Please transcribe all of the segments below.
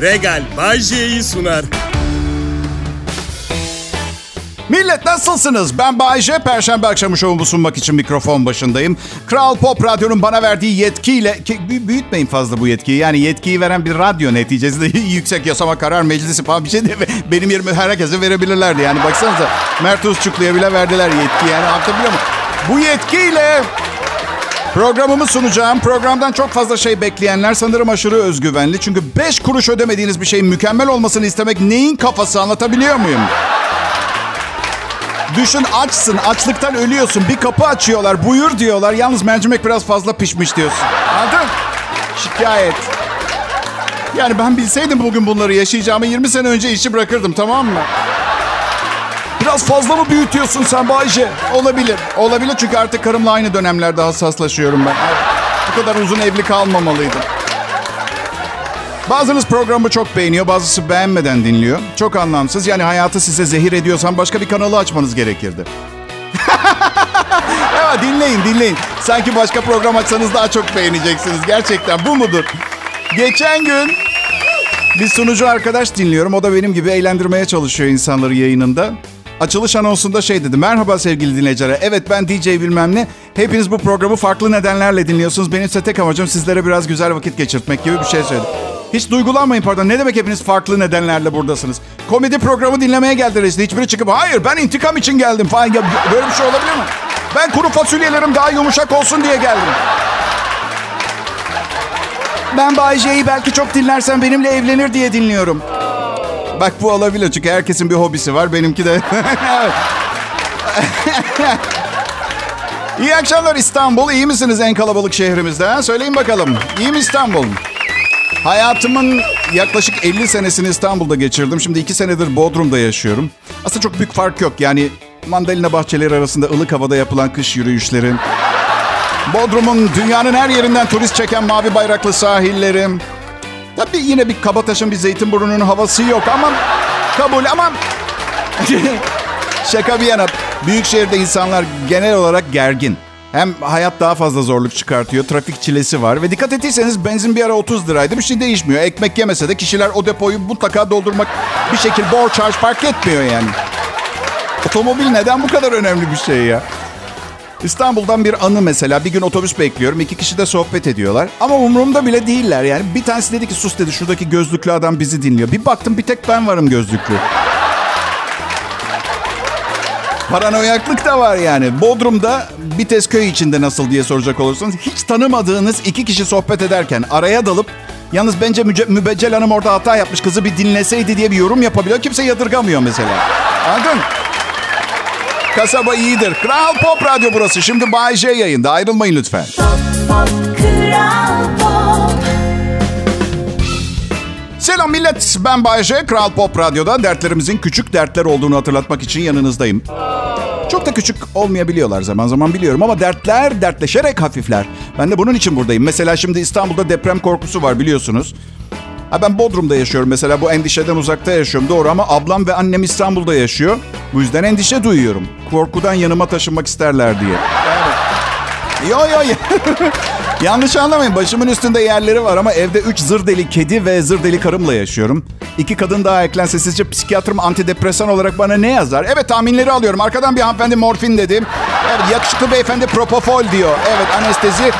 Regal Bay J'yi sunar. Millet nasılsınız? Ben Bayece. Perşembe akşamı şovumu sunmak için mikrofon başındayım. Kral Pop Radyo'nun bana verdiği yetkiyle... Ki, büyütmeyin fazla bu yetkiyi. Yani yetkiyi veren bir radyo neticesinde Yüksek Yasama Karar Meclisi falan bir şey mi? Benim yerime herkese verebilirlerdi. Yani baksanıza Mert Uzçuklu'ya bile verdiler yetki. Yani anlatabiliyor muyum? Bu yetkiyle Programımı sunacağım. Programdan çok fazla şey bekleyenler sanırım aşırı özgüvenli. Çünkü 5 kuruş ödemediğiniz bir şeyin mükemmel olmasını istemek neyin kafası anlatabiliyor muyum? Düşün açsın, açlıktan ölüyorsun. Bir kapı açıyorlar, buyur diyorlar. Yalnız mercimek biraz fazla pişmiş diyorsun. Anladın? Şikayet. Yani ben bilseydim bugün bunları yaşayacağımı 20 sene önce işi bırakırdım tamam mı? Biraz fazla mı büyütüyorsun sen Bayce? Olabilir. Olabilir çünkü artık karımla aynı dönemlerde hassaslaşıyorum ben. Bu kadar uzun evli kalmamalıydım. Bazınız programı çok beğeniyor, bazısı beğenmeden dinliyor. Çok anlamsız. Yani hayatı size zehir ediyorsan başka bir kanalı açmanız gerekirdi. evet dinleyin dinleyin. Sanki başka program açsanız daha çok beğeneceksiniz. Gerçekten bu mudur? Geçen gün bir sunucu arkadaş dinliyorum. O da benim gibi eğlendirmeye çalışıyor insanları yayınında. Açılış anonsunda şey dedi. Merhaba sevgili dinleyiciler. Evet ben DJ bilmem ne. Hepiniz bu programı farklı nedenlerle dinliyorsunuz. Benim ise tek amacım sizlere biraz güzel vakit geçirtmek gibi bir şey söyledi. Hiç duygulanmayın pardon. Ne demek hepiniz farklı nedenlerle buradasınız? Komedi programı dinlemeye geldiniz. Hiçbiri çıkıp hayır ben intikam için geldim falan. Böyle bir şey olabilir mi? Ben kuru fasulyelerim daha yumuşak olsun diye geldim. Ben Bay J'yi belki çok dinlersen benimle evlenir diye dinliyorum. Bak bu olabilir çünkü herkesin bir hobisi var. Benimki de... İyi akşamlar İstanbul. İyi misiniz en kalabalık şehrimizde? Söyleyin bakalım. İyi mi İstanbul? Hayatımın yaklaşık 50 senesini İstanbul'da geçirdim. Şimdi 2 senedir Bodrum'da yaşıyorum. Aslında çok büyük fark yok. Yani mandalina bahçeleri arasında ılık havada yapılan kış yürüyüşleri. Bodrum'un dünyanın her yerinden turist çeken mavi bayraklı sahilleri. Tabii yine bir Kabataş'ın bir Zeytinburnu'nun havası yok ama kabul ama şaka bir yana büyük şehirde insanlar genel olarak gergin. Hem hayat daha fazla zorluk çıkartıyor. Trafik çilesi var. Ve dikkat ettiyseniz benzin bir ara 30 liraydı. Bir şey değişmiyor. Ekmek yemese de kişiler o depoyu mutlaka doldurmak bir şekilde bor charge fark etmiyor yani. Otomobil neden bu kadar önemli bir şey ya? İstanbul'dan bir anı mesela. Bir gün otobüs bekliyorum. iki kişi de sohbet ediyorlar. Ama umurumda bile değiller yani. Bir tanesi dedi ki sus dedi şuradaki gözlüklü adam bizi dinliyor. Bir baktım bir tek ben varım gözlüklü. Paranoyaklık da var yani. Bodrum'da Bites köy içinde nasıl diye soracak olursanız hiç tanımadığınız iki kişi sohbet ederken araya dalıp yalnız bence Müce- Mübeccel Hanım orada hata yapmış kızı bir dinleseydi diye bir yorum yapabiliyor. Kimse yadırgamıyor mesela. Anladın? Kasaba iyidir. Kral Pop Radyo burası. Şimdi Bay J yayında. Ayrılmayın lütfen. Selam millet. Ben Bay J. Kral Pop Radyo'da dertlerimizin küçük dertler olduğunu hatırlatmak için yanınızdayım. Çok da küçük olmayabiliyorlar zaman zaman biliyorum ama dertler dertleşerek hafifler. Ben de bunun için buradayım. Mesela şimdi İstanbul'da deprem korkusu var biliyorsunuz. Ha ben Bodrum'da yaşıyorum mesela bu endişeden uzakta yaşıyorum doğru ama ablam ve annem İstanbul'da yaşıyor. Bu yüzden endişe duyuyorum. Korkudan yanıma taşınmak isterler diye. Yo yo yo. Yanlış anlamayın başımın üstünde yerleri var ama evde 3 zır deli kedi ve zır deli karımla yaşıyorum. İki kadın daha eklense sizce psikiyatrım antidepresan olarak bana ne yazar? Evet tahminleri alıyorum. Arkadan bir hanımefendi morfin dedim. Evet yakışıklı beyefendi propofol diyor. Evet anestezi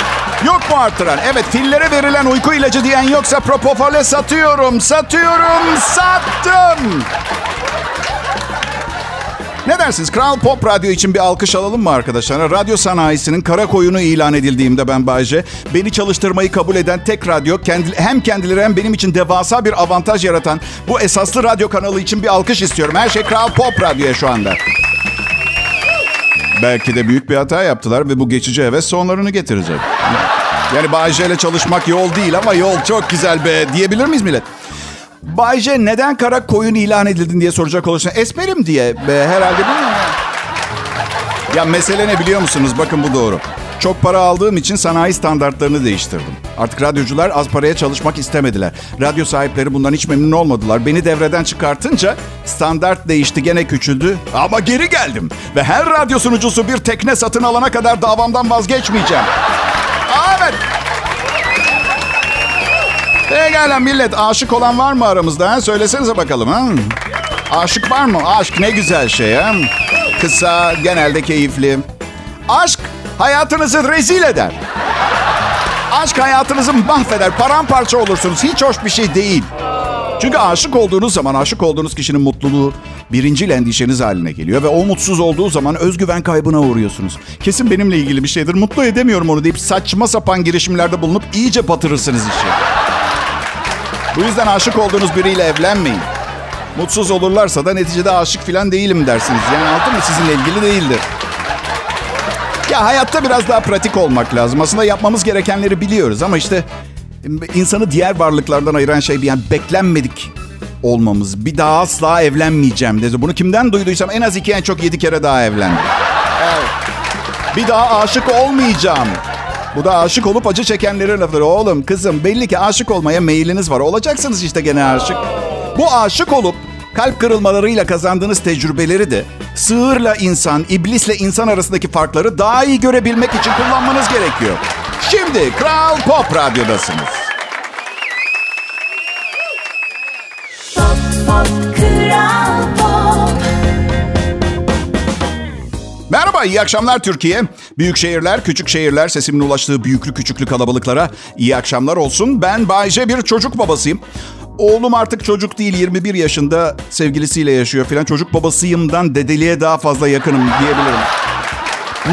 yok mu artıran? Evet fillere verilen uyku ilacı diyen yoksa propofole satıyorum. Satıyorum. Sattım. Ne dersiniz? Kral Pop Radyo için bir alkış alalım mı arkadaşlar? Radyo sanayisinin kara koyunu ilan edildiğimde ben Bayce. Beni çalıştırmayı kabul eden tek radyo. Kendi, hem kendileri hem benim için devasa bir avantaj yaratan bu esaslı radyo kanalı için bir alkış istiyorum. Her şey Kral Pop Radyo'ya şu anda. Belki de büyük bir hata yaptılar ve bu geçici heves sonlarını getirecek. Yani Bayce ile çalışmak yol değil ama yol çok güzel be diyebilir miyiz millet? Bay J neden kara koyun ilan edildin diye soracak olursan esmerim diye be, herhalde değil? Ya mesele ne biliyor musunuz? Bakın bu doğru. Çok para aldığım için sanayi standartlarını değiştirdim. Artık radyocular az paraya çalışmak istemediler. Radyo sahipleri bundan hiç memnun olmadılar. Beni devreden çıkartınca standart değişti gene küçüldü. Ama geri geldim. Ve her radyo sunucusu bir tekne satın alana kadar davamdan vazgeçmeyeceğim. Evet. Pekala millet aşık olan var mı aramızda? Ha? Söylesenize bakalım. Ha? Aşık var mı? Aşk ne güzel şey. Ha? Kısa, genelde keyifli. Aşk hayatınızı rezil eder. Aşk hayatınızı mahveder. Paramparça olursunuz. Hiç hoş bir şey değil. Çünkü aşık olduğunuz zaman aşık olduğunuz kişinin mutluluğu birinci endişeniz haline geliyor. Ve o mutsuz olduğu zaman özgüven kaybına uğruyorsunuz. Kesin benimle ilgili bir şeydir. Mutlu edemiyorum onu deyip saçma sapan girişimlerde bulunup iyice batırırsınız işi. Bu yüzden aşık olduğunuz biriyle evlenmeyin. Mutsuz olurlarsa da neticede aşık falan değilim dersiniz. Yani altın mı sizinle ilgili değildir. Ya hayatta biraz daha pratik olmak lazım. Aslında yapmamız gerekenleri biliyoruz ama işte insanı diğer varlıklardan ayıran şey bir yani beklenmedik olmamız. Bir daha asla evlenmeyeceğim dedi. Bunu kimden duyduysam en az iki en çok yedi kere daha evlendim. Evet. Bir daha aşık olmayacağım. Bu da aşık olup acı çekenlerin lafları. Oğlum kızım belli ki aşık olmaya meyiliniz var. Olacaksınız işte gene aşık. Bu aşık olup kalp kırılmalarıyla kazandığınız tecrübeleri de sığırla insan, iblisle insan arasındaki farkları daha iyi görebilmek için kullanmanız gerekiyor. Şimdi Kral Pop Radyo'dasınız. Merhaba, iyi akşamlar Türkiye. Büyük şehirler, küçük şehirler, sesimin ulaştığı büyüklü küçüklü kalabalıklara iyi akşamlar olsun. Ben Bayce bir çocuk babasıyım. Oğlum artık çocuk değil 21 yaşında sevgilisiyle yaşıyor filan. Çocuk babasıyımdan dedeliğe daha fazla yakınım diyebilirim.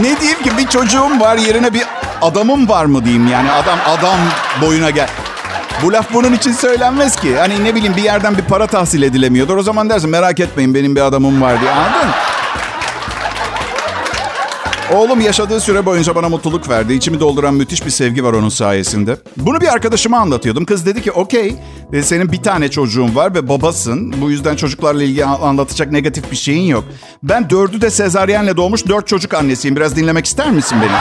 Ne diyeyim ki bir çocuğum var yerine bir adamım var mı diyeyim yani adam adam boyuna gel. Bu laf bunun için söylenmez ki. Hani ne bileyim bir yerden bir para tahsil edilemiyordur. O zaman dersin merak etmeyin benim bir adamım var diye anladın Oğlum yaşadığı süre boyunca bana mutluluk verdi. İçimi dolduran müthiş bir sevgi var onun sayesinde. Bunu bir arkadaşıma anlatıyordum. Kız dedi ki okey senin bir tane çocuğun var ve babasın. Bu yüzden çocuklarla ilgili anlatacak negatif bir şeyin yok. Ben dördü de sezaryenle doğmuş dört çocuk annesiyim. Biraz dinlemek ister misin beni?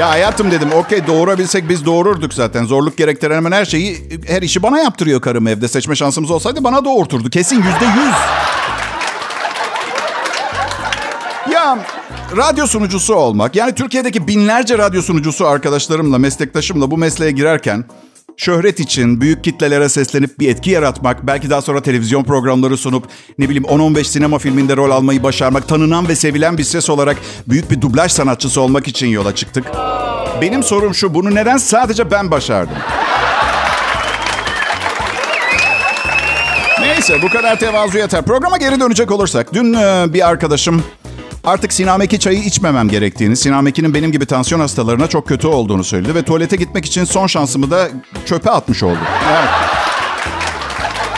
Ya hayatım dedim okey doğurabilsek biz doğururduk zaten. Zorluk gerektiren hemen her şeyi her işi bana yaptırıyor karım evde. Seçme şansımız olsaydı bana doğurturdu. Kesin yüzde yüz. Radyo sunucusu olmak yani Türkiye'deki binlerce radyo sunucusu arkadaşlarımla, meslektaşımla bu mesleğe girerken şöhret için büyük kitlelere seslenip bir etki yaratmak, belki daha sonra televizyon programları sunup ne bileyim 10-15 sinema filminde rol almayı başarmak, tanınan ve sevilen bir ses olarak büyük bir dublaj sanatçısı olmak için yola çıktık. Benim sorum şu, bunu neden sadece ben başardım? Neyse bu kadar tevazu yeter. Programa geri dönecek olursak. Dün e, bir arkadaşım artık sinameki çayı içmemem gerektiğini, sinamekinin benim gibi tansiyon hastalarına çok kötü olduğunu söyledi. Ve tuvalete gitmek için son şansımı da çöpe atmış oldum. Evet.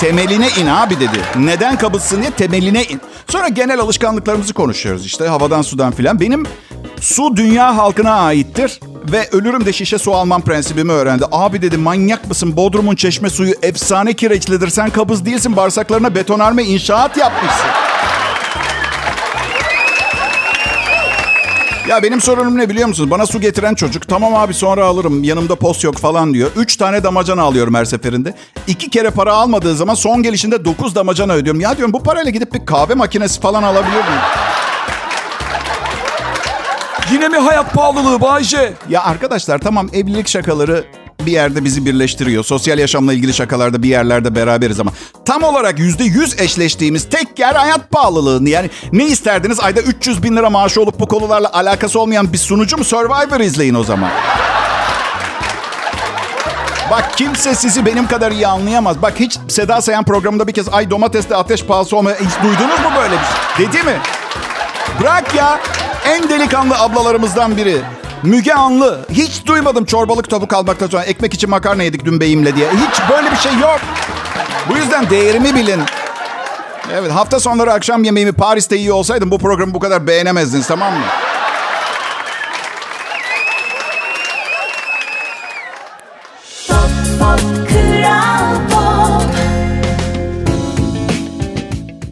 Temeline in abi dedi. Neden kabızsın diye temeline in. Sonra genel alışkanlıklarımızı konuşuyoruz işte havadan sudan filan. Benim su dünya halkına aittir ve ölürüm de şişe su almam prensibimi öğrendi. Abi dedi manyak mısın? Bodrum'un çeşme suyu efsane kireçlidir. Sen kabız değilsin. Bağırsaklarına betonarme inşaat yapmışsın. Ya benim sorunum ne biliyor musunuz? Bana su getiren çocuk tamam abi sonra alırım yanımda post yok falan diyor. Üç tane damacana alıyorum her seferinde. İki kere para almadığı zaman son gelişinde dokuz damacana ödüyorum. Ya diyorum bu parayla gidip bir kahve makinesi falan alabiliyor muyum? Yine mi hayat pahalılığı Bayce? Ya arkadaşlar tamam evlilik şakaları bir yerde bizi birleştiriyor. Sosyal yaşamla ilgili şakalarda bir yerlerde beraberiz ama tam olarak yüzde yüz eşleştiğimiz tek yer hayat pahalılığı. Yani ne isterdiniz? Ayda 300 bin lira maaşı olup bu konularla alakası olmayan bir sunucu mu Survivor izleyin o zaman. Bak kimse sizi benim kadar iyi anlayamaz. Bak hiç Seda Sayan programında bir kez ay domatesle ateş pahası olmaya hiç duydunuz mu böyle bir şey? Dedi mi? Bırak ya. En delikanlı ablalarımızdan biri. Müge Anlı. Hiç duymadım çorbalık tavuk almaktan sonra. Ekmek için makarna yedik dün beyimle diye. Hiç böyle bir şey yok. Bu yüzden değerimi bilin. Evet hafta sonları akşam yemeğimi Paris'te iyi olsaydım bu programı bu kadar beğenemezdiniz tamam mı?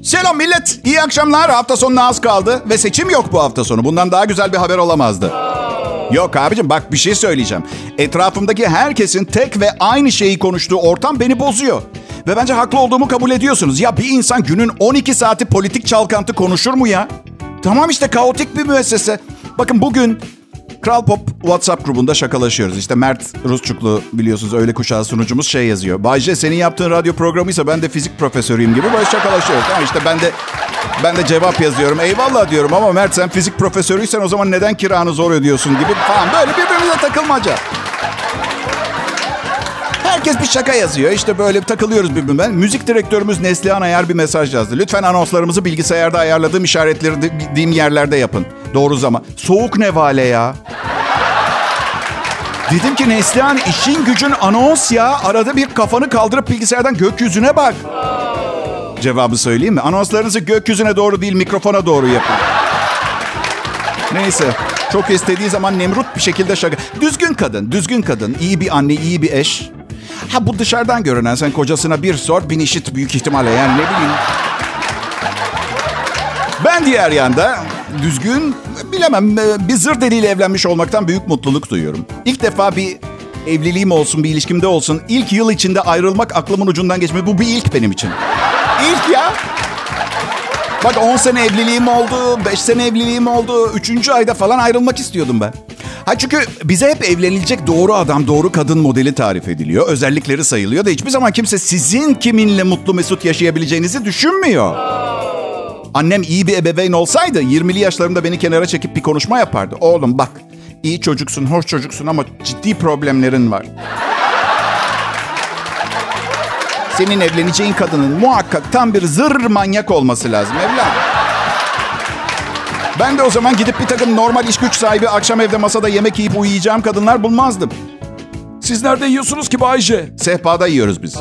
Selam millet. İyi akşamlar. Hafta sonuna az kaldı ve seçim yok bu hafta sonu. Bundan daha güzel bir haber olamazdı. Yok abicim bak bir şey söyleyeceğim. Etrafımdaki herkesin tek ve aynı şeyi konuştuğu ortam beni bozuyor. Ve bence haklı olduğumu kabul ediyorsunuz. Ya bir insan günün 12 saati politik çalkantı konuşur mu ya? Tamam işte kaotik bir müessese. Bakın bugün Kral Pop WhatsApp grubunda şakalaşıyoruz. İşte Mert Rusçuklu biliyorsunuz öyle kuşağı sunucumuz şey yazıyor. Bayce senin yaptığın radyo programıysa ben de fizik profesörüyüm gibi böyle şakalaşıyoruz. Tamam işte ben de ben de cevap yazıyorum. Eyvallah diyorum ama Mert sen fizik profesörüysen o zaman neden kiranı zor ödüyorsun gibi falan böyle birbirimize takılmaca. Herkes bir şaka yazıyor. İşte böyle takılıyoruz birbirine. Müzik direktörümüz Neslihan Ayar bir mesaj yazdı. Lütfen anonslarımızı bilgisayarda ayarladığım işaretleri yerlerde yapın. Doğru zaman. Soğuk nevale ya. Dedim ki Neslihan işin gücün anons ya. Arada bir kafanı kaldırıp bilgisayardan gökyüzüne bak. Cevabı söyleyeyim mi? Anonslarınızı gökyüzüne doğru değil mikrofona doğru yapın. Neyse. Çok istediği zaman Nemrut bir şekilde şaka. Düzgün kadın, düzgün kadın. iyi bir anne, iyi bir eş. Ha bu dışarıdan görünen sen kocasına bir sor bin işit büyük ihtimalle yani ne bileyim. Ben diğer yanda düzgün bilemem bir zır deliyle evlenmiş olmaktan büyük mutluluk duyuyorum. İlk defa bir evliliğim olsun, bir ilişkimde olsun. ilk yıl içinde ayrılmak aklımın ucundan geçmiyor. Bu bir ilk benim için. İlk ya. Bak 10 sene evliliğim oldu, 5 sene evliliğim oldu. 3. ayda falan ayrılmak istiyordum ben. Ha çünkü bize hep evlenilecek doğru adam, doğru kadın modeli tarif ediliyor. Özellikleri sayılıyor da hiçbir zaman kimse sizin kiminle mutlu mesut yaşayabileceğinizi düşünmüyor. Annem iyi bir ebeveyn olsaydı 20'li yaşlarımda beni kenara çekip bir konuşma yapardı. Oğlum bak iyi çocuksun, hoş çocuksun ama ciddi problemlerin var. Senin evleneceğin kadının muhakkak tam bir zır manyak olması lazım evladım. Ben de o zaman gidip bir takım normal iş güç sahibi akşam evde masada yemek yiyip uyuyacağım kadınlar bulmazdım. Siz nerede yiyorsunuz ki Bayce? Sehpada yiyoruz biz.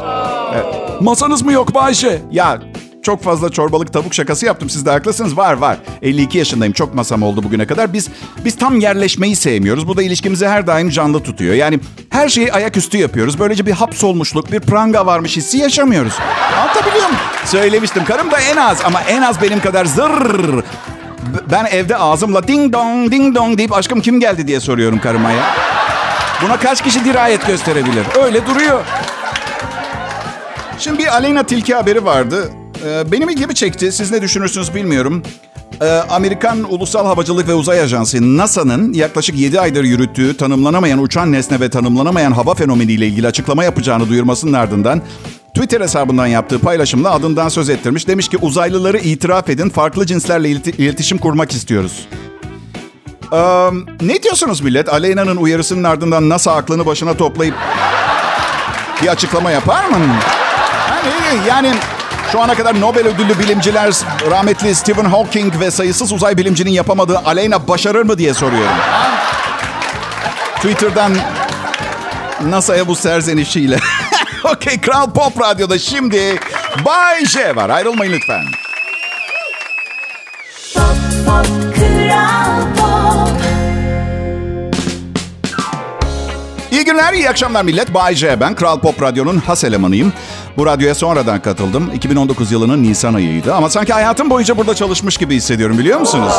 Masanız mı yok Bayce? Ya çok fazla çorbalık tavuk şakası yaptım. Siz de haklısınız. Var var. 52 yaşındayım. Çok masam oldu bugüne kadar. Biz biz tam yerleşmeyi sevmiyoruz. Bu da ilişkimizi her daim canlı tutuyor. Yani her şeyi ayaküstü yapıyoruz. Böylece bir hapsolmuşluk, bir pranga varmış hissi yaşamıyoruz. Anlatabiliyor muyum? Söylemiştim. Karım da en az ama en az benim kadar zırr. Ben evde ağzımla ding dong ding dong deyip aşkım kim geldi diye soruyorum karıma ya. Buna kaç kişi dirayet gösterebilir? Öyle duruyor. Şimdi bir Aleyna Tilki haberi vardı. Ee, benim ilgimi çekti. Siz ne düşünürsünüz bilmiyorum. Ee, Amerikan Ulusal Havacılık ve Uzay Ajansı NASA'nın yaklaşık 7 aydır yürüttüğü tanımlanamayan uçan nesne ve tanımlanamayan hava fenomeniyle ilgili açıklama yapacağını duyurmasının ardından Twitter hesabından yaptığı paylaşımla adından söz ettirmiş. Demiş ki uzaylıları itiraf edin farklı cinslerle iletişim kurmak istiyoruz. Ee, ne diyorsunuz millet? Aleyna'nın uyarısının ardından NASA aklını başına toplayıp bir açıklama yapar mı? Yani, yani şu ana kadar Nobel ödüllü bilimciler rahmetli Stephen Hawking ve sayısız uzay bilimcinin yapamadığı Aleyna başarır mı diye soruyorum. Twitter'dan NASA'ya bu serzenişiyle. Okey Kral Pop Radyo'da şimdi Bay J var. Ayrılmayın lütfen. Pop, pop, Kral İyi günler, iyi akşamlar millet. Bay J ben. Kral Pop Radyo'nun has elemanıyım. Bu radyoya sonradan katıldım. 2019 yılının Nisan ayıydı. Ama sanki hayatım boyunca burada çalışmış gibi hissediyorum biliyor musunuz?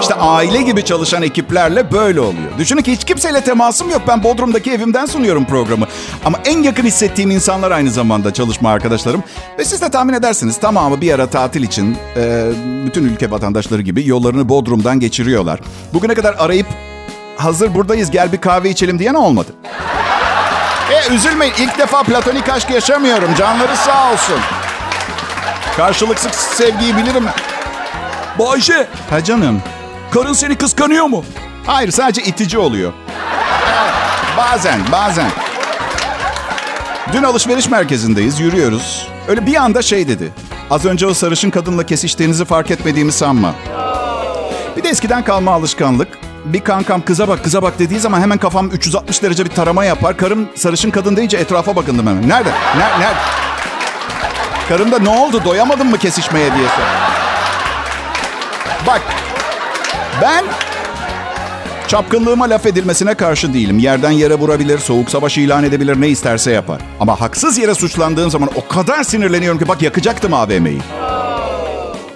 İşte aile gibi çalışan ekiplerle böyle oluyor. Düşünün ki hiç kimseyle temasım yok. Ben Bodrum'daki evimden sunuyorum programı. Ama en yakın hissettiğim insanlar aynı zamanda çalışma arkadaşlarım. Ve siz de tahmin edersiniz tamamı bir ara tatil için bütün ülke vatandaşları gibi yollarını Bodrum'dan geçiriyorlar. Bugüne kadar arayıp hazır buradayız gel bir kahve içelim diyen olmadı. E üzülmeyin ilk defa platonik aşk yaşamıyorum. Canları sağ olsun. Karşılıksız sevgiyi bilirim. Bayce, Ha canım. karın seni kıskanıyor mu? Hayır sadece itici oluyor. Bazen bazen. Dün alışveriş merkezindeyiz yürüyoruz. Öyle bir anda şey dedi. Az önce o sarışın kadınla kesiştiğinizi fark etmediğimi sanma. Bir de eskiden kalma alışkanlık. Bir kankam kıza bak kıza bak dediği zaman hemen kafam 360 derece bir tarama yapar. Karım sarışın kadın deyince etrafa bakındım hemen. Nerede? Nerede? Nerede? Karım da ne oldu doyamadın mı kesişmeye diye sor. Bak ben çapkınlığıma laf edilmesine karşı değilim. Yerden yere vurabilir, soğuk savaş ilan edebilir, ne isterse yapar. Ama haksız yere suçlandığım zaman o kadar sinirleniyorum ki bak yakacaktım AVM'yi.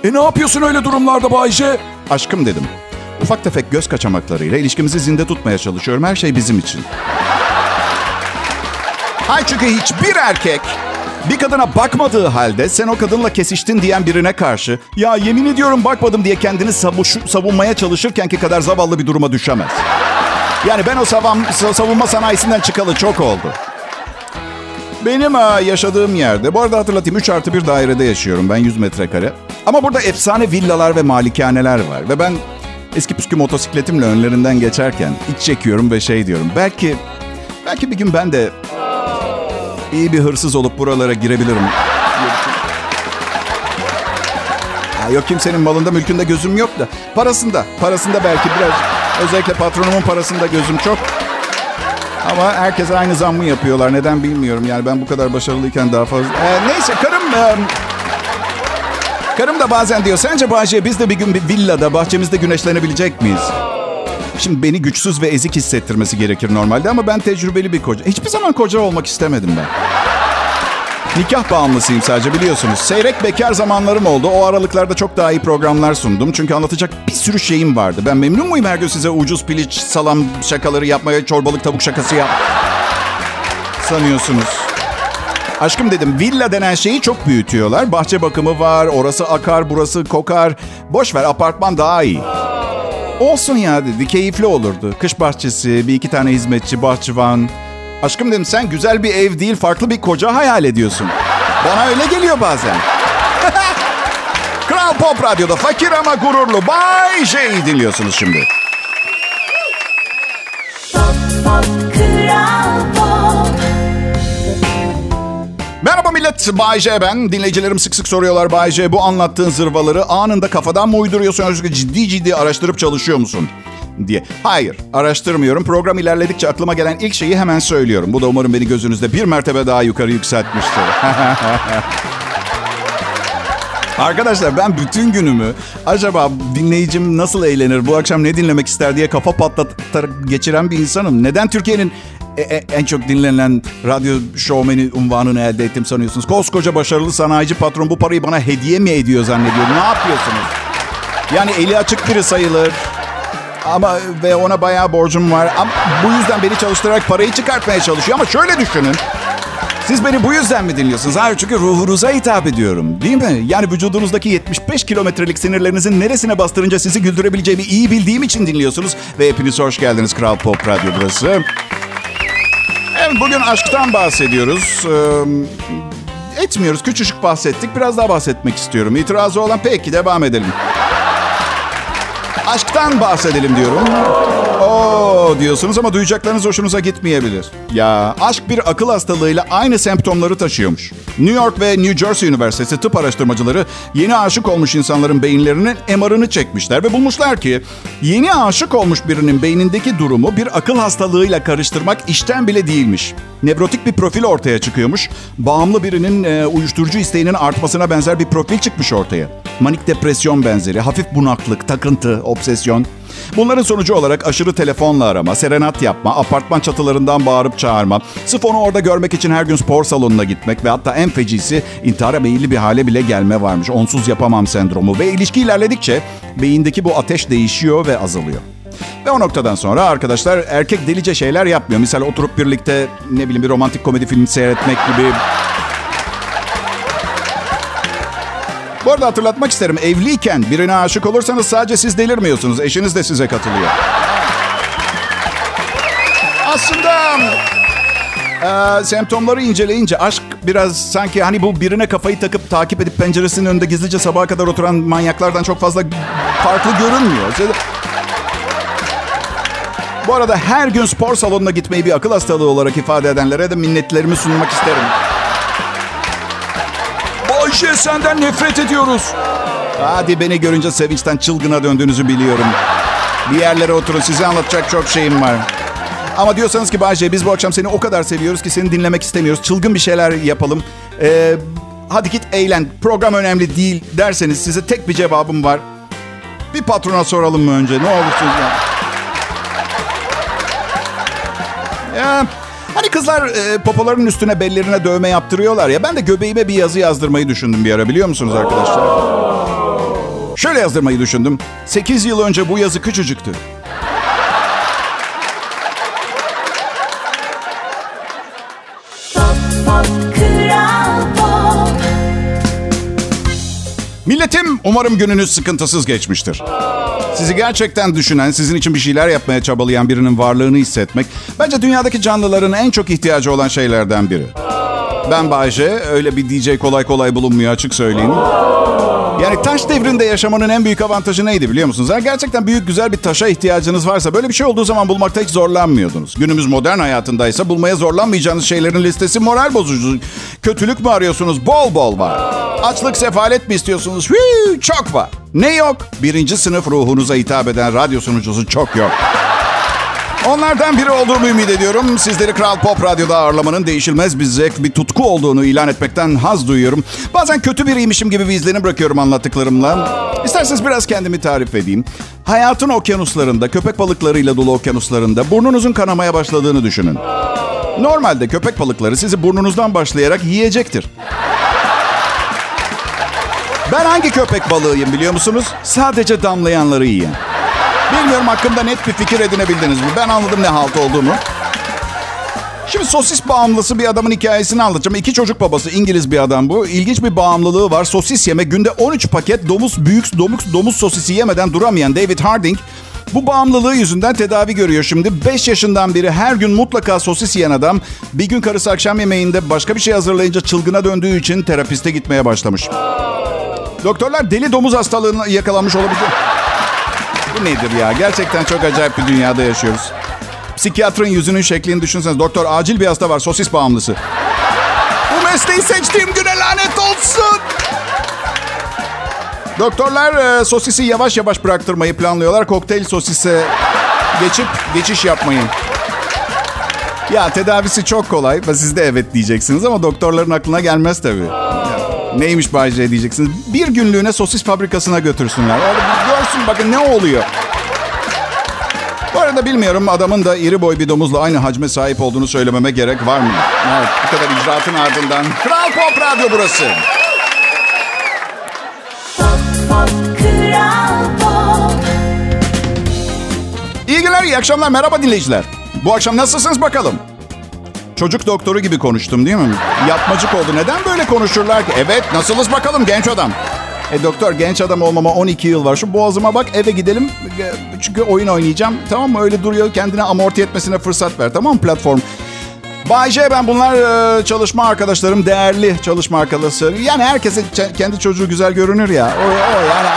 E ne yapıyorsun öyle durumlarda Bayce? Aşkım dedim. Ufak tefek göz kaçamaklarıyla ilişkimizi zinde tutmaya çalışıyorum. Her şey bizim için. Hay çünkü hiçbir erkek bir kadına bakmadığı halde sen o kadınla kesiştin diyen birine karşı ya yemin ediyorum bakmadım diye kendini savuş- savunmaya çalışırkenki kadar zavallı bir duruma düşemez. Yani ben o savam, savunma sanayisinden çıkalı çok oldu. Benim ha, yaşadığım yerde, bu arada hatırlatayım 3 artı bir dairede yaşıyorum ben 100 metrekare. Ama burada efsane villalar ve malikaneler var. Ve ben eski püskü motosikletimle önlerinden geçerken iç çekiyorum ve şey diyorum. Belki, belki bir gün ben de iyi bir hırsız olup buralara girebilirim. Ya yok kimsenin malında mülkünde gözüm yok da. Parasında, parasında belki biraz. Özellikle patronumun parasında gözüm çok. Ama herkes aynı zammı yapıyorlar. Neden bilmiyorum. Yani ben bu kadar başarılıyken daha fazla... Ee, neyse karım... E, karım da bazen diyor. Sence Bahçe biz de bir gün bir villada bahçemizde güneşlenebilecek miyiz? Şimdi beni güçsüz ve ezik hissettirmesi gerekir normalde ama ben tecrübeli bir koca. Hiçbir zaman koca olmak istemedim ben. Nikah bağımlısıyım sadece biliyorsunuz. Seyrek bekar zamanlarım oldu. O aralıklarda çok daha iyi programlar sundum. Çünkü anlatacak bir sürü şeyim vardı. Ben memnun muyum her gün size ucuz piliç, salam şakaları yapmaya, çorbalık tavuk şakası yap... Sanıyorsunuz. Aşkım dedim villa denen şeyi çok büyütüyorlar. Bahçe bakımı var, orası akar, burası kokar. Boş ver apartman daha iyi. Olsun ya dedi, keyifli olurdu. Kış bahçesi, bir iki tane hizmetçi, bahçıvan. Aşkım dedim sen güzel bir ev değil farklı bir koca hayal ediyorsun. Bana öyle geliyor bazen. Kral Pop Radyo'da fakir ama gururlu Bay J'yi dinliyorsunuz şimdi. Pop, pop, Kral Merhaba millet, Bay J ben. Dinleyicilerim sık sık soruyorlar Bay J bu anlattığın zırvaları anında kafadan mı uyduruyorsun yoksa ciddi ciddi araştırıp çalışıyor musun? diye. Hayır, araştırmıyorum. Program ilerledikçe aklıma gelen ilk şeyi hemen söylüyorum. Bu da umarım beni gözünüzde bir mertebe daha yukarı yükseltmiştir. Arkadaşlar ben bütün günümü acaba dinleyicim nasıl eğlenir, bu akşam ne dinlemek ister diye kafa patlatarak geçiren bir insanım. Neden Türkiye'nin en çok dinlenen radyo şovmeni unvanını elde ettim sanıyorsunuz? Koskoca başarılı sanayici patron bu parayı bana hediye mi ediyor zannediyor? Ne yapıyorsunuz? Yani eli açık biri sayılır. Ama ve ona bayağı borcum var. Ama bu yüzden beni çalıştırarak parayı çıkartmaya çalışıyor. Ama şöyle düşünün. Siz beni bu yüzden mi dinliyorsunuz? Hayır çünkü ruhunuza hitap ediyorum. Değil mi? Yani vücudunuzdaki 75 kilometrelik sinirlerinizin neresine bastırınca sizi güldürebileceğimi iyi bildiğim için dinliyorsunuz. Ve hepiniz hoş geldiniz Kral Pop Radyo burası. Evet bugün aşktan bahsediyoruz. Ee, etmiyoruz. Küçücük bahsettik. Biraz daha bahsetmek istiyorum. İtirazı olan peki devam edelim. Aşktan bahsedelim diyorum. Diyorsunuz ama duyacaklarınız hoşunuza gitmeyebilir. Ya aşk bir akıl hastalığıyla aynı semptomları taşıyormuş. New York ve New Jersey Üniversitesi tıp araştırmacıları yeni aşık olmuş insanların beyinlerinin MR'ını çekmişler ve bulmuşlar ki yeni aşık olmuş birinin beynindeki durumu bir akıl hastalığıyla karıştırmak işten bile değilmiş. Nevrotik bir profil ortaya çıkıyormuş. Bağımlı birinin e, uyuşturucu isteğinin artmasına benzer bir profil çıkmış ortaya. Manik depresyon benzeri, hafif bunaklık, takıntı, obsesyon. Bunların sonucu olarak aşırı telefonla arama, serenat yapma, apartman çatılarından bağırıp çağırma, sırf onu orada görmek için her gün spor salonuna gitmek ve hatta en fecisi intihara meyilli bir hale bile gelme varmış. Onsuz yapamam sendromu ve ilişki ilerledikçe beyindeki bu ateş değişiyor ve azalıyor. Ve o noktadan sonra arkadaşlar erkek delice şeyler yapmıyor. Misal oturup birlikte ne bileyim bir romantik komedi filmi seyretmek gibi. Bu arada hatırlatmak isterim. Evliyken birine aşık olursanız sadece siz delirmiyorsunuz. Eşiniz de size katılıyor. Aslında e, semptomları inceleyince aşk biraz sanki hani bu birine kafayı takıp takip edip penceresinin önünde gizlice sabaha kadar oturan manyaklardan çok fazla farklı görünmüyor. Bu arada her gün spor salonuna gitmeyi bir akıl hastalığı olarak ifade edenlere de minnetlerimi sunmak isterim. Ayşe senden nefret ediyoruz. Hadi beni görünce sevinçten çılgına döndüğünüzü biliyorum. Bir yerlere oturun size anlatacak çok şeyim var. Ama diyorsanız ki Bayce biz bu akşam seni o kadar seviyoruz ki seni dinlemek istemiyoruz. Çılgın bir şeyler yapalım. Ee, hadi git eğlen. Program önemli değil derseniz size tek bir cevabım var. Bir patrona soralım mı önce? Ne olursunuz ya. Ya Hani kızlar e, popoların üstüne bellerine dövme yaptırıyorlar ya. Ben de göbeğime bir yazı yazdırmayı düşündüm bir ara biliyor musunuz arkadaşlar? Şöyle yazdırmayı düşündüm. 8 yıl önce bu yazı küçücüktü. Milletim umarım gününüz sıkıntısız geçmiştir. Sizi gerçekten düşünen, sizin için bir şeyler yapmaya çabalayan birinin varlığını hissetmek bence dünyadaki canlıların en çok ihtiyacı olan şeylerden biri. Ben Bayce, öyle bir DJ kolay kolay bulunmuyor açık söyleyeyim. Yani taş devrinde yaşamanın en büyük avantajı neydi biliyor musunuz? Eğer gerçekten büyük güzel bir taşa ihtiyacınız varsa böyle bir şey olduğu zaman bulmakta hiç zorlanmıyordunuz. Günümüz modern hayatındaysa bulmaya zorlanmayacağınız şeylerin listesi moral bozucu. Kötülük mü arıyorsunuz? Bol bol var. Açlık, sefalet mi istiyorsunuz? Hii, çok var. Ne yok? Birinci sınıf ruhunuza hitap eden radyo sunucusu çok yok. Onlardan biri olduğumu ümit ediyorum. Sizleri Kral Pop Radyo'da ağırlamanın değişilmez bir zevk, bir tutku olduğunu ilan etmekten haz duyuyorum. Bazen kötü biriymişim gibi bir izlenim bırakıyorum anlattıklarımla. İsterseniz biraz kendimi tarif edeyim. Hayatın okyanuslarında, köpek balıklarıyla dolu okyanuslarında burnunuzun kanamaya başladığını düşünün. Normalde köpek balıkları sizi burnunuzdan başlayarak yiyecektir. Ben hangi köpek balığıyım biliyor musunuz? Sadece damlayanları yiyen. Bilmiyorum hakkında net bir fikir edinebildiniz mi? Ben anladım ne halt olduğumu. Şimdi sosis bağımlısı bir adamın hikayesini anlatacağım. İki çocuk babası İngiliz bir adam bu. İlginç bir bağımlılığı var. Sosis yeme günde 13 paket domuz büyük domuz, domuz sosisi yemeden duramayan David Harding bu bağımlılığı yüzünden tedavi görüyor şimdi. 5 yaşından beri her gün mutlaka sosis yiyen adam bir gün karısı akşam yemeğinde başka bir şey hazırlayınca çılgına döndüğü için terapiste gitmeye başlamış. Doktorlar deli domuz hastalığına yakalanmış olabilir. Bu nedir ya? Gerçekten çok acayip bir dünyada yaşıyoruz. Psikiyatrın yüzünün şeklini düşünseniz. Doktor acil bir hasta var sosis bağımlısı. Bu mesleği seçtiğim güne lanet olsun. Doktorlar e, sosisi yavaş yavaş bıraktırmayı planlıyorlar. Kokteyl sosise geçip geçiş yapmayın. Ya tedavisi çok kolay ve siz de evet diyeceksiniz ama doktorların aklına gelmez tabii. Neymiş Bay J diyeceksiniz. Bir günlüğüne sosis fabrikasına götürsünler. Görsün bakın ne oluyor. Bu arada bilmiyorum adamın da iri boy bir domuzla aynı hacme sahip olduğunu söylememe gerek var mı? Evet bu kadar icraatın ardından. Kral Pop Radyo burası. Pop, pop, Kral Pop. İyi günler, iyi akşamlar. Merhaba dinleyiciler. Bu akşam nasılsınız bakalım? Çocuk doktoru gibi konuştum değil mi? Yapmacık oldu. Neden böyle konuşurlar ki? Evet, nasılız bakalım genç adam? E doktor genç adam olmama 12 yıl var. Şu boğazıma bak eve gidelim. E, Çünkü oyun oynayacağım. Tamam mı? Öyle duruyor. Kendine amorti etmesine fırsat ver. Tamam mı platform? Bay J ben bunlar e, çalışma arkadaşlarım. Değerli çalışma arkadaşlarım. Yani herkese kendi çocuğu güzel görünür ya. O, o yani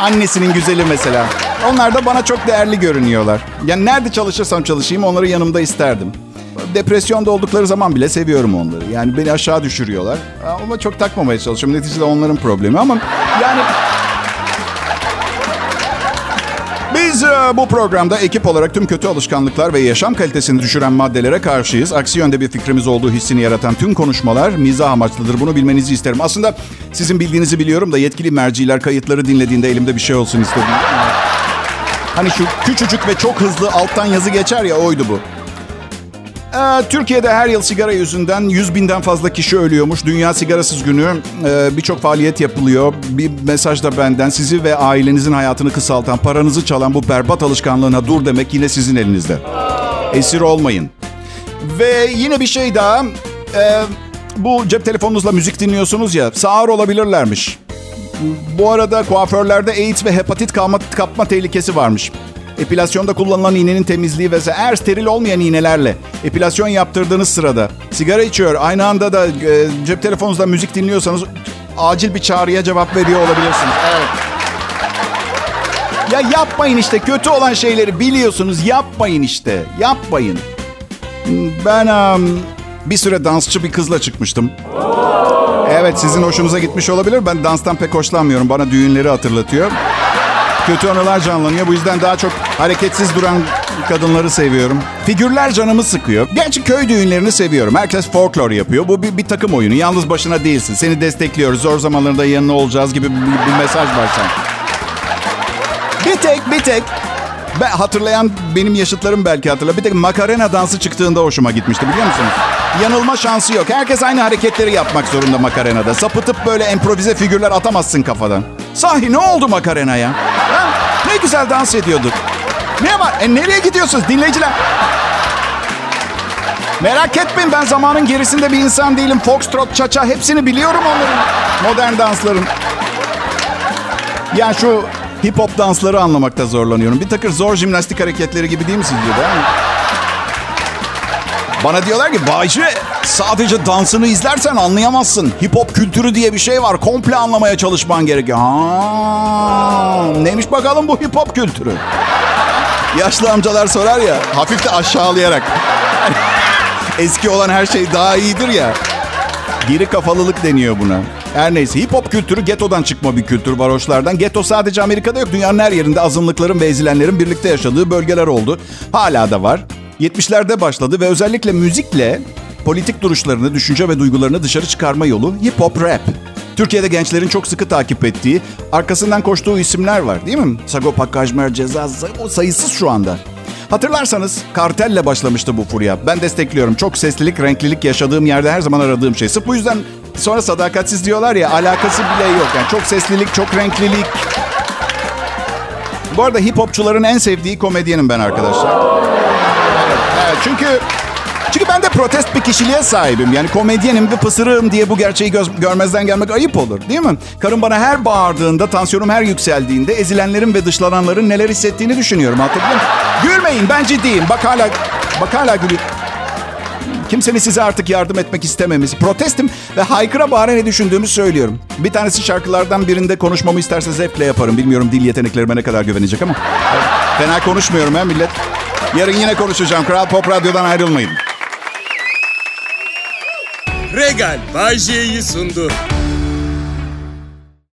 annesinin güzeli mesela. Onlar da bana çok değerli görünüyorlar. Yani nerede çalışırsam çalışayım onları yanımda isterdim. Depresyonda oldukları zaman bile seviyorum onları. Yani beni aşağı düşürüyorlar. Ama çok takmamaya çalışıyorum. Neticede onların problemi ama yani... Biz e, bu programda ekip olarak tüm kötü alışkanlıklar ve yaşam kalitesini düşüren maddelere karşıyız. Aksi yönde bir fikrimiz olduğu hissini yaratan tüm konuşmalar mizah amaçlıdır. Bunu bilmenizi isterim. Aslında sizin bildiğinizi biliyorum da yetkili merciler kayıtları dinlediğinde elimde bir şey olsun istedim. Hani şu küçücük ve çok hızlı alttan yazı geçer ya oydu bu. Ee, Türkiye'de her yıl sigara yüzünden 100 binden fazla kişi ölüyormuş. Dünya Sigarasız Günü ee, birçok faaliyet yapılıyor. Bir mesaj da benden sizi ve ailenizin hayatını kısaltan, paranızı çalan bu berbat alışkanlığına dur demek yine sizin elinizde. Esir olmayın. Ve yine bir şey daha. Ee, bu cep telefonunuzla müzik dinliyorsunuz ya, sağır olabilirlermiş. Bu arada kuaförlerde AIDS ve hepatit kalma, kapma tehlikesi varmış. Epilasyonda kullanılan iğnenin temizliği ve eğer steril olmayan iğnelerle epilasyon yaptırdığınız sırada sigara içiyor, aynı anda da e, cep telefonunuzda müzik dinliyorsanız acil bir çağrıya cevap veriyor olabilirsiniz. Evet. Ya yapmayın işte kötü olan şeyleri biliyorsunuz yapmayın işte yapmayın. Ben um, bir süre dansçı bir kızla çıkmıştım. Evet sizin hoşunuza gitmiş olabilir. Ben danstan pek hoşlanmıyorum. Bana düğünleri hatırlatıyor. Kötü anılar canlanıyor. Bu yüzden daha çok hareketsiz duran kadınları seviyorum. Figürler canımı sıkıyor. Gerçi köy düğünlerini seviyorum. Herkes folklor yapıyor. Bu bir, bir takım oyunu. Yalnız başına değilsin. Seni destekliyoruz. Zor zamanlarında yanına olacağız gibi bir, bir mesaj var sen. Bir tek, bir tek. Ben hatırlayan benim yaşıtlarım belki hatırlar. Bir tek makarena dansı çıktığında hoşuma gitmişti biliyor musunuz? Yanılma şansı yok. Herkes aynı hareketleri yapmak zorunda makarenada. Sapıtıp böyle improvize figürler atamazsın kafadan. Sahi ne oldu makarenaya? Güzel dans ediyorduk. Ne var? E nereye gidiyorsunuz dinleyiciler? Merak etmeyin ben zamanın gerisinde bir insan değilim. Foxtrot, cha-cha hepsini biliyorum onların. Modern dansların. Yani şu hip hop dansları anlamakta zorlanıyorum. Bir takır zor jimnastik hareketleri gibi değil mi sizce de? Bana diyorlar ki Bayce sadece dansını izlersen anlayamazsın. Hip hop kültürü diye bir şey var. Komple anlamaya çalışman gerekiyor. Ha, neymiş bakalım bu hip hop kültürü? Yaşlı amcalar sorar ya hafif de aşağılayarak. Eski olan her şey daha iyidir ya. Geri kafalılık deniyor buna. Her neyse hip hop kültürü getodan çıkma bir kültür varoşlardan. Geto sadece Amerika'da yok. Dünyanın her yerinde azınlıkların ve ezilenlerin birlikte yaşadığı bölgeler oldu. Hala da var. 70'lerde başladı ve özellikle müzikle politik duruşlarını, düşünce ve duygularını dışarı çıkarma yolu hip hop rap. Türkiye'de gençlerin çok sıkı takip ettiği, arkasından koştuğu isimler var değil mi? Sagopa Kajmer, Ceza, o sayısız şu anda. Hatırlarsanız kartelle başlamıştı bu furya. Ben destekliyorum. Çok seslilik, renklilik yaşadığım yerde her zaman aradığım şey. Sırf bu yüzden sonra sadakatsiz diyorlar ya alakası bile yok. Yani çok seslilik, çok renklilik. Bu arada hip hopçuların en sevdiği komedyenim ben arkadaşlar. Evet, çünkü çünkü ben de protest bir kişiliğe sahibim. Yani komedyenim ve pısırığım diye bu gerçeği göz, görmezden gelmek ayıp olur değil mi? Karım bana her bağırdığında, tansiyonum her yükseldiğinde ezilenlerin ve dışlananların neler hissettiğini düşünüyorum. Hatırlıyor musun? Gülmeyin ben ciddiyim. Bak hala, bak hala gülüyor. Kimsenin size artık yardım etmek istememesi. Protestim ve haykıra bağıra ne düşündüğümü söylüyorum. Bir tanesi şarkılardan birinde konuşmamı isterse zevkle yaparım. Bilmiyorum dil yeteneklerime ne kadar güvenecek ama. Fena konuşmuyorum ha millet. Yarın yine konuşacağım. Kral Pop Radyo'dan ayrılmayın. Regal Bay J'yi sundu.